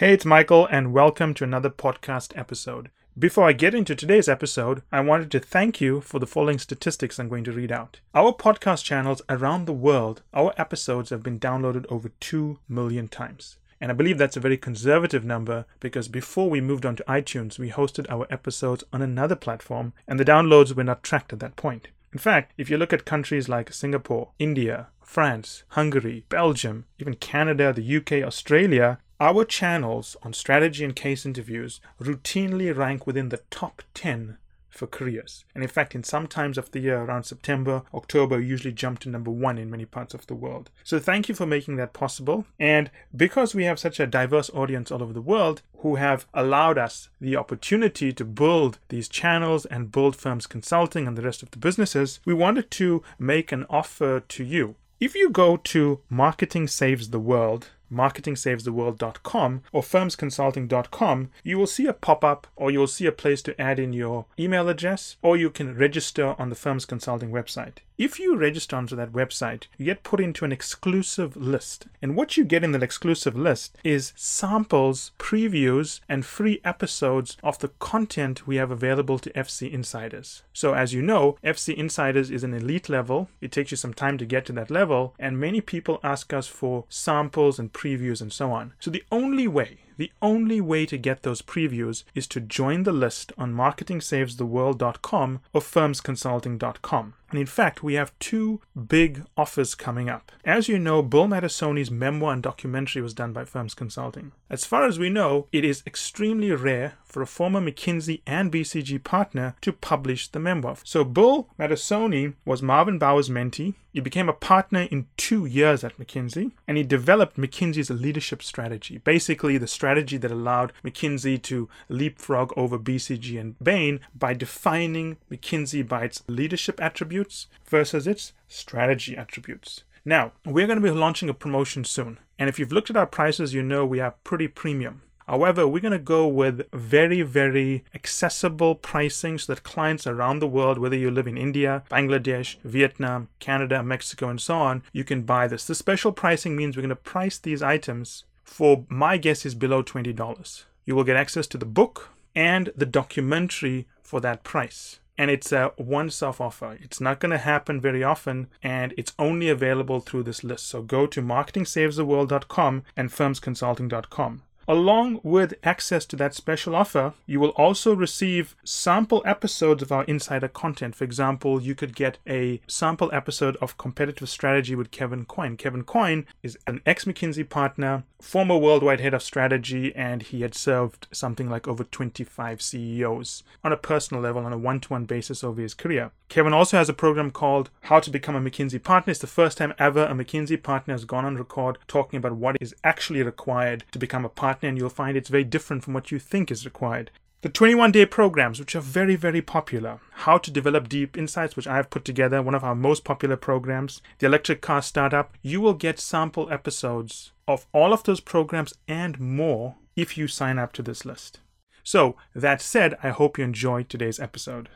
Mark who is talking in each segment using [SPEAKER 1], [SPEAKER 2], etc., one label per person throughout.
[SPEAKER 1] Hey, it's Michael, and welcome to another podcast episode. Before I get into today's episode, I wanted to thank you for the following statistics I'm going to read out. Our podcast channels around the world, our episodes have been downloaded over 2 million times. And I believe that's a very conservative number because before we moved on to iTunes, we hosted our episodes on another platform and the downloads were not tracked at that point. In fact, if you look at countries like Singapore, India, France, Hungary, Belgium, even Canada, the UK, Australia, our channels on strategy and case interviews routinely rank within the top 10 for careers. And in fact, in some times of the year, around September, October, usually jump to number one in many parts of the world. So thank you for making that possible. And because we have such a diverse audience all over the world who have allowed us the opportunity to build these channels and build firms consulting and the rest of the businesses, we wanted to make an offer to you. If you go to Marketing Saves the World, marketingsavestheworld.com or firmsconsulting.com, you will see a pop up or you'll see a place to add in your email address or you can register on the Firms Consulting website. If you register onto that website, you get put into an exclusive list. And what you get in that exclusive list is samples, previews, and free episodes of the content we have available to FC Insiders. So, as you know, FC Insiders is an elite level. It takes you some time to get to that level, and many people ask us for samples and previews and so on. So, the only way the only way to get those previews is to join the list on marketingsavestheworld.com or firmsconsulting.com. And in fact, we have two big offers coming up. As you know, Bill Matassoni's memoir and documentary was done by Firms Consulting. As far as we know, it is extremely rare for a former McKinsey and BCG partner to publish the memoir. So Bill Matassoni was Marvin Bower's mentee. He became a partner in two years at McKinsey, and he developed McKinsey's leadership strategy, basically the strategy that allowed McKinsey to leapfrog over BCG and Bain by defining McKinsey by its leadership attributes versus its strategy attributes. Now, we're going to be launching a promotion soon, and if you've looked at our prices, you know we are pretty premium. However, we're going to go with very, very accessible pricing so that clients around the world, whether you live in India, Bangladesh, Vietnam, Canada, Mexico, and so on, you can buy this. The special pricing means we're going to price these items for my guess is below $20. You will get access to the book and the documentary for that price and it's a once off offer. It's not going to happen very often, and it's only available through this list. So go to marketingsavestheworld.com and firmsconsulting.com. Along with access to that special offer, you will also receive sample episodes of our insider content. For example, you could get a sample episode of Competitive Strategy with Kevin Coyne. Kevin Coyne is an ex McKinsey partner, former worldwide head of strategy, and he had served something like over 25 CEOs on a personal level on a one to one basis over his career. Kevin also has a program called How to Become a McKinsey Partner. It's the first time ever a McKinsey partner has gone on record talking about what is actually required to become a partner, and you'll find it's very different from what you think is required. The 21 day programs, which are very, very popular. How to develop deep insights, which I have put together, one of our most popular programs. The electric car startup. You will get sample episodes of all of those programs and more if you sign up to this list. So, that said, I hope you enjoyed today's episode.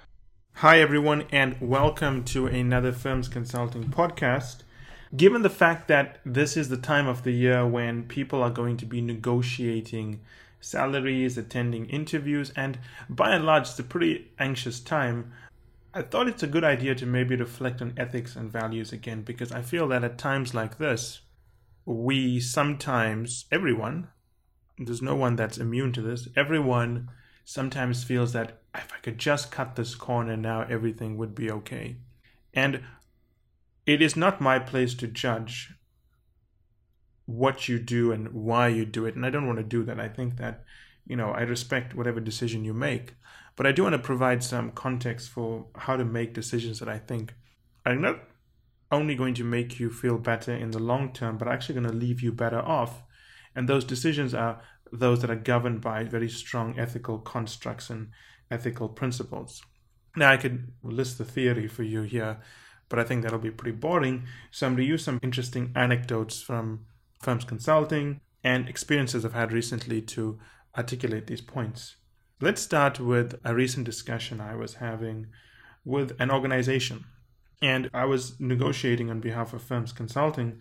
[SPEAKER 1] Hi, everyone, and welcome to another Firms Consulting podcast. Given the fact that this is the time of the year when people are going to be negotiating salaries, attending interviews, and by and large, it's a pretty anxious time, I thought it's a good idea to maybe reflect on ethics and values again because I feel that at times like this, we sometimes, everyone, there's no one that's immune to this, everyone sometimes feels that if I could just cut this corner now, everything would be okay. And it is not my place to judge what you do and why you do it. And I don't want to do that. I think that, you know, I respect whatever decision you make. But I do want to provide some context for how to make decisions that I think are not only going to make you feel better in the long term, but actually going to leave you better off. And those decisions are those that are governed by very strong ethical constructs and ethical principles. Now, I could list the theory for you here, but I think that'll be pretty boring. So, I'm going to use some interesting anecdotes from firms consulting and experiences I've had recently to articulate these points. Let's start with a recent discussion I was having with an organization. And I was negotiating on behalf of firms consulting,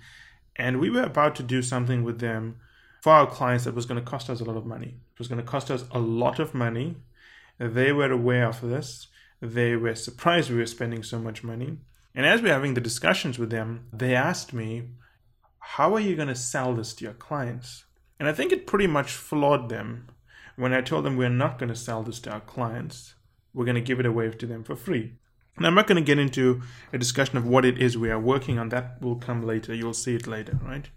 [SPEAKER 1] and we were about to do something with them for our clients that was going to cost us a lot of money. It was going to cost us a lot of money. They were aware of this. They were surprised we were spending so much money. And as we we're having the discussions with them, they asked me, How are you going to sell this to your clients? And I think it pretty much floored them when I told them we're not going to sell this to our clients. We're going to give it away to them for free. And I'm not going to get into a discussion of what it is we are working on. That will come later. You'll see it later, right?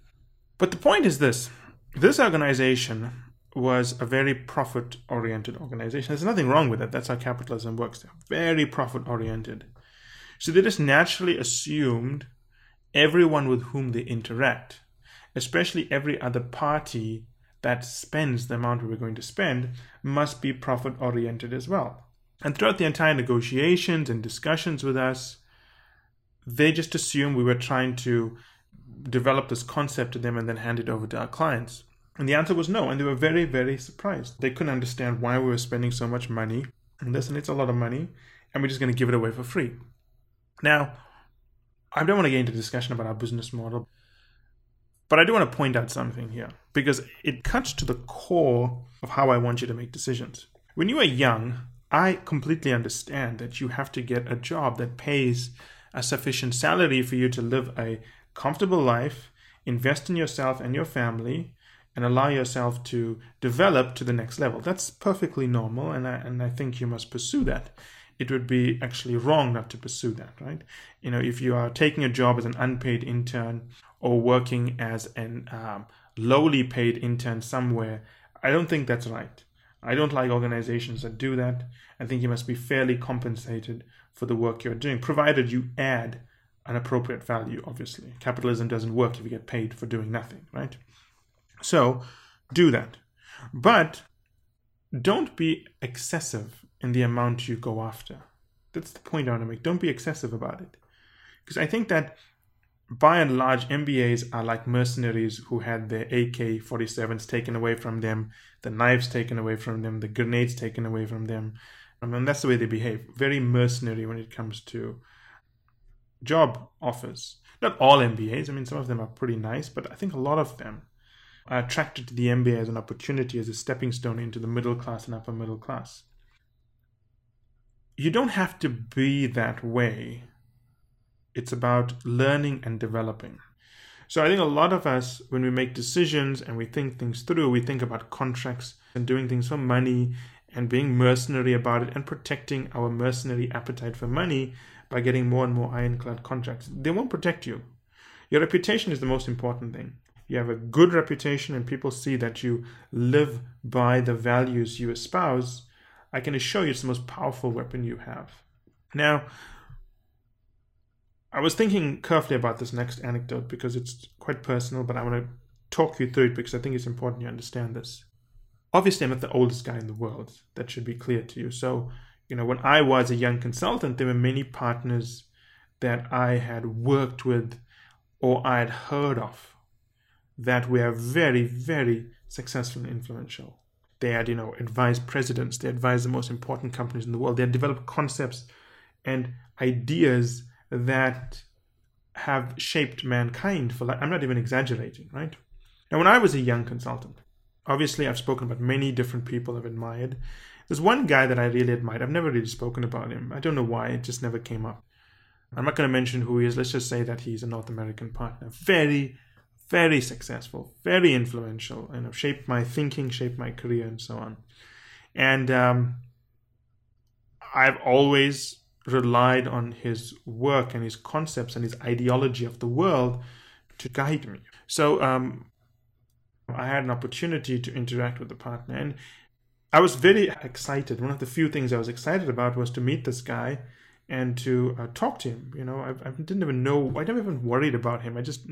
[SPEAKER 1] But the point is this this organization was a very profit oriented organization. There's nothing wrong with it. That's how capitalism works. They're very profit oriented. So they just naturally assumed everyone with whom they interact, especially every other party that spends the amount we were going to spend, must be profit oriented as well. And throughout the entire negotiations and discussions with us, they just assumed we were trying to develop this concept to them and then hand it over to our clients. And the answer was no. And they were very, very surprised. They couldn't understand why we were spending so much money and this, and it's a lot of money, and we're just going to give it away for free. Now, I don't want to get into discussion about our business model, but I do want to point out something here because it cuts to the core of how I want you to make decisions. When you are young, I completely understand that you have to get a job that pays a sufficient salary for you to live a comfortable life, invest in yourself and your family, and allow yourself to develop to the next level. That's perfectly normal, and I, and I think you must pursue that. It would be actually wrong not to pursue that, right? You know, if you are taking a job as an unpaid intern or working as an um, lowly paid intern somewhere, I don't think that's right. I don't like organizations that do that. I think you must be fairly compensated for the work you're doing, provided you add an appropriate value, obviously. Capitalism doesn't work if you get paid for doing nothing, right? So do that. But don't be excessive in the amount you go after. That's the point I want to make. Don't be excessive about it. Because I think that by and large, MBAs are like mercenaries who had their AK 47s taken away from them, the knives taken away from them, the grenades taken away from them. Um, I mean, that's the way they behave. Very mercenary when it comes to job offers. Not all MBAs, I mean, some of them are pretty nice, but I think a lot of them are attracted to the MBA as an opportunity, as a stepping stone into the middle class and upper middle class. You don't have to be that way it's about learning and developing. So I think a lot of us, when we make decisions and we think things through, we think about contracts and doing things for money and being mercenary about it and protecting our mercenary appetite for money by getting more and more ironclad contracts. They won't protect you. Your reputation is the most important thing. You have a good reputation and people see that you live by the values you espouse. I can assure you it's the most powerful weapon you have. Now, I was thinking carefully about this next anecdote because it's quite personal, but I want to talk you through it because I think it's important you understand this. Obviously, I'm not the oldest guy in the world. That should be clear to you. So, you know, when I was a young consultant, there were many partners that I had worked with or I had heard of that were very, very successful and influential. They had, you know, advised presidents, they advised the most important companies in the world, they had developed concepts and ideas that have shaped mankind for like, I'm not even exaggerating, right? Now, when I was a young consultant, obviously I've spoken about many different people I've admired. There's one guy that I really admired. I've never really spoken about him. I don't know why, it just never came up. I'm not going to mention who he is. Let's just say that he's a North American partner. Very, very successful, very influential, and have shaped my thinking, shaped my career, and so on. And um, I've always relied on his work and his concepts and his ideology of the world to guide me. So um, I had an opportunity to interact with the partner, and I was very excited. One of the few things I was excited about was to meet this guy and to uh, talk to him. You know, I, I, didn't even know, I never even worried about him. I just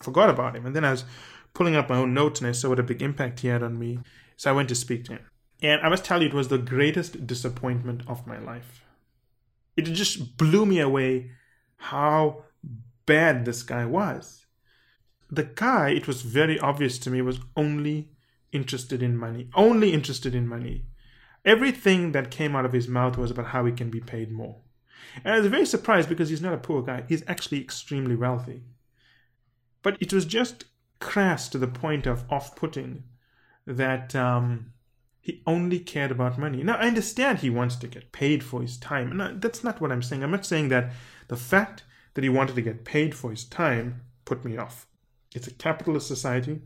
[SPEAKER 1] forgot about him. And then I was pulling up my own notes and I saw what a big impact he had on me. So I went to speak to him. And I must tell you, it was the greatest disappointment of my life. It just blew me away how bad this guy was. The guy, it was very obvious to me, was only interested in money, only interested in money. Everything that came out of his mouth was about how he can be paid more. And I was very surprised because he's not a poor guy, he's actually extremely wealthy. But it was just crass to the point of off putting that um, he only cared about money. Now, I understand he wants to get paid for his time. No, that's not what I'm saying. I'm not saying that the fact that he wanted to get paid for his time put me off. It's a capitalist society.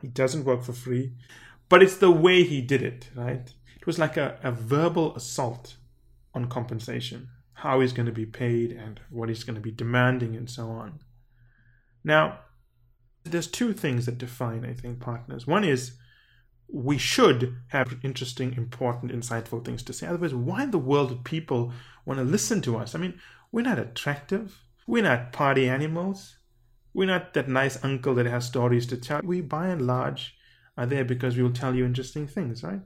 [SPEAKER 1] He doesn't work for free. But it's the way he did it, right? It was like a, a verbal assault on compensation, how he's going to be paid and what he's going to be demanding and so on. Now, there's two things that define, I think, partners. One is we should have interesting, important, insightful things to say. Otherwise, why in the world would people want to listen to us? I mean, we're not attractive. We're not party animals. We're not that nice uncle that has stories to tell. We, by and large, are there because we will tell you interesting things, right?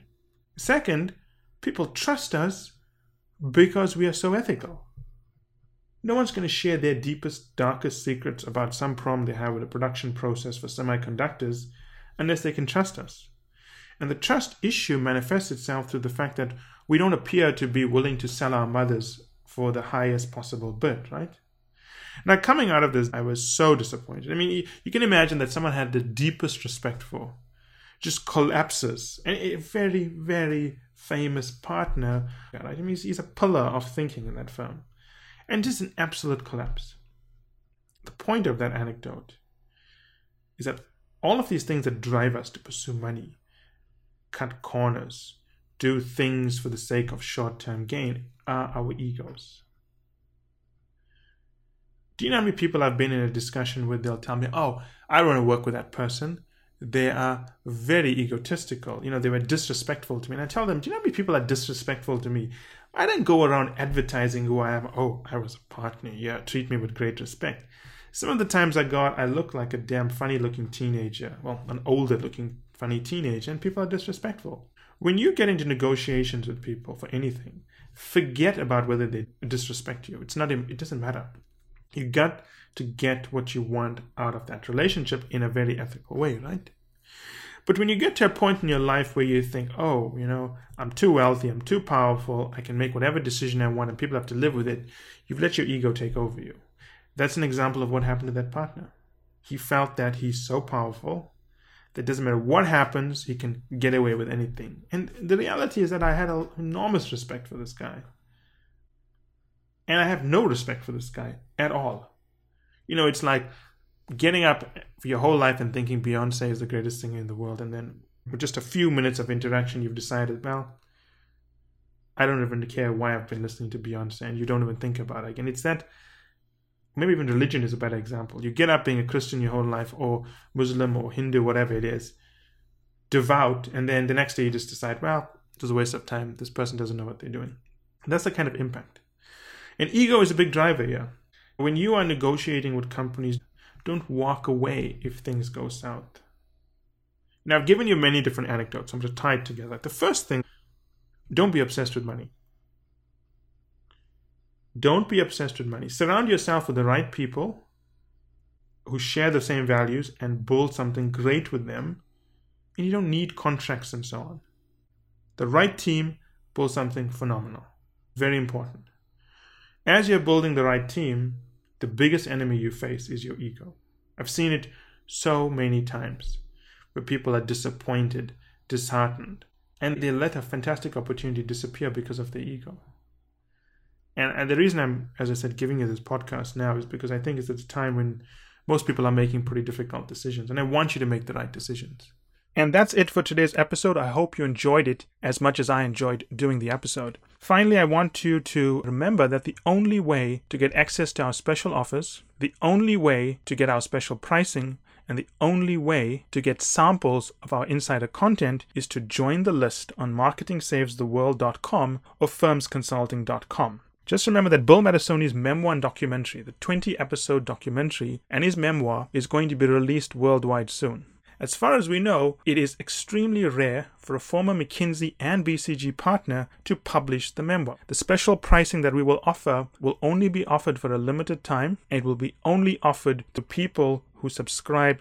[SPEAKER 1] Second, people trust us because we are so ethical. No one's going to share their deepest, darkest secrets about some problem they have with a production process for semiconductors unless they can trust us. And the trust issue manifests itself through the fact that we don't appear to be willing to sell our mothers for the highest possible bid, right? Now, coming out of this, I was so disappointed. I mean, you, can imagine that someone had the deepest respect for just collapses. A very, very famous partner, right? I mean, he's a pillar of thinking in that firm. And just an absolute collapse. The point of that anecdote is that all of these things that drive us to pursue money, cut corners, do things for the sake of short term gain are our egos. Do you know how many people I've been in a discussion with? They'll tell me, Oh, I want to work with that person. They are very egotistical. You know, they were disrespectful to me. And I tell them, Do you know how many people are disrespectful to me? I don't go around advertising who I am. Oh, I was a partner. Yeah, treat me with great respect. Some of the times I got, I look like a damn funny looking teenager. Well, an older looking funny teenager, and people are disrespectful. When you get into negotiations with people for anything, forget about whether they disrespect you. It's not. It doesn't matter. You got to get what you want out of that relationship in a very ethical way, right? But when you get to a point in your life where you think, oh, you know, I'm too wealthy, I'm too powerful, I can make whatever decision I want, and people have to live with it, you've let your ego take over you. That's an example of what happened to that partner. He felt that he's so powerful that doesn't matter what happens, he can get away with anything. And the reality is that I had an enormous respect for this guy. And I have no respect for this guy at all. You know, it's like getting up for your whole life and thinking Beyonce is the greatest singer in the world, and then with just a few minutes of interaction, you've decided, well, I don't even care why I've been listening to Beyonce, and you don't even think about it. And it's that maybe even religion is a better example. You get up being a Christian your whole life, or Muslim, or Hindu, whatever it is, devout, and then the next day you just decide, well, it was a waste of time. This person doesn't know what they're doing. And that's the kind of impact. And ego is a big driver here. When you are negotiating with companies, don't walk away if things go south. Now, I've given you many different anecdotes. I'm going to tie it together. The first thing, don't be obsessed with money. Don't be obsessed with money. Surround yourself with the right people who share the same values and build something great with them. And you don't need contracts and so on. The right team builds something phenomenal. Very important. As you're building the right team, the biggest enemy you face is your ego. I've seen it so many times where people are disappointed, disheartened, and they let a fantastic opportunity disappear because of their ego. And, and the reason I'm, as I said, giving you this podcast now is because I think it's at a time when most people are making pretty difficult decisions, and I want you to make the right decisions. And that's it for today's episode. I hope you enjoyed it as much as I enjoyed doing the episode. Finally, I want you to remember that the only way to get access to our special offers, the only way to get our special pricing, and the only way to get samples of our insider content is to join the list on marketingsavestheworld.com or firmsconsulting.com. Just remember that Bill Matassoni's memoir and documentary, the 20 episode documentary, and his memoir is going to be released worldwide soon. As far as we know, it is extremely rare for a former McKinsey and BCG partner to publish the memoir. The special pricing that we will offer will only be offered for a limited time. It will be only offered to people who subscribe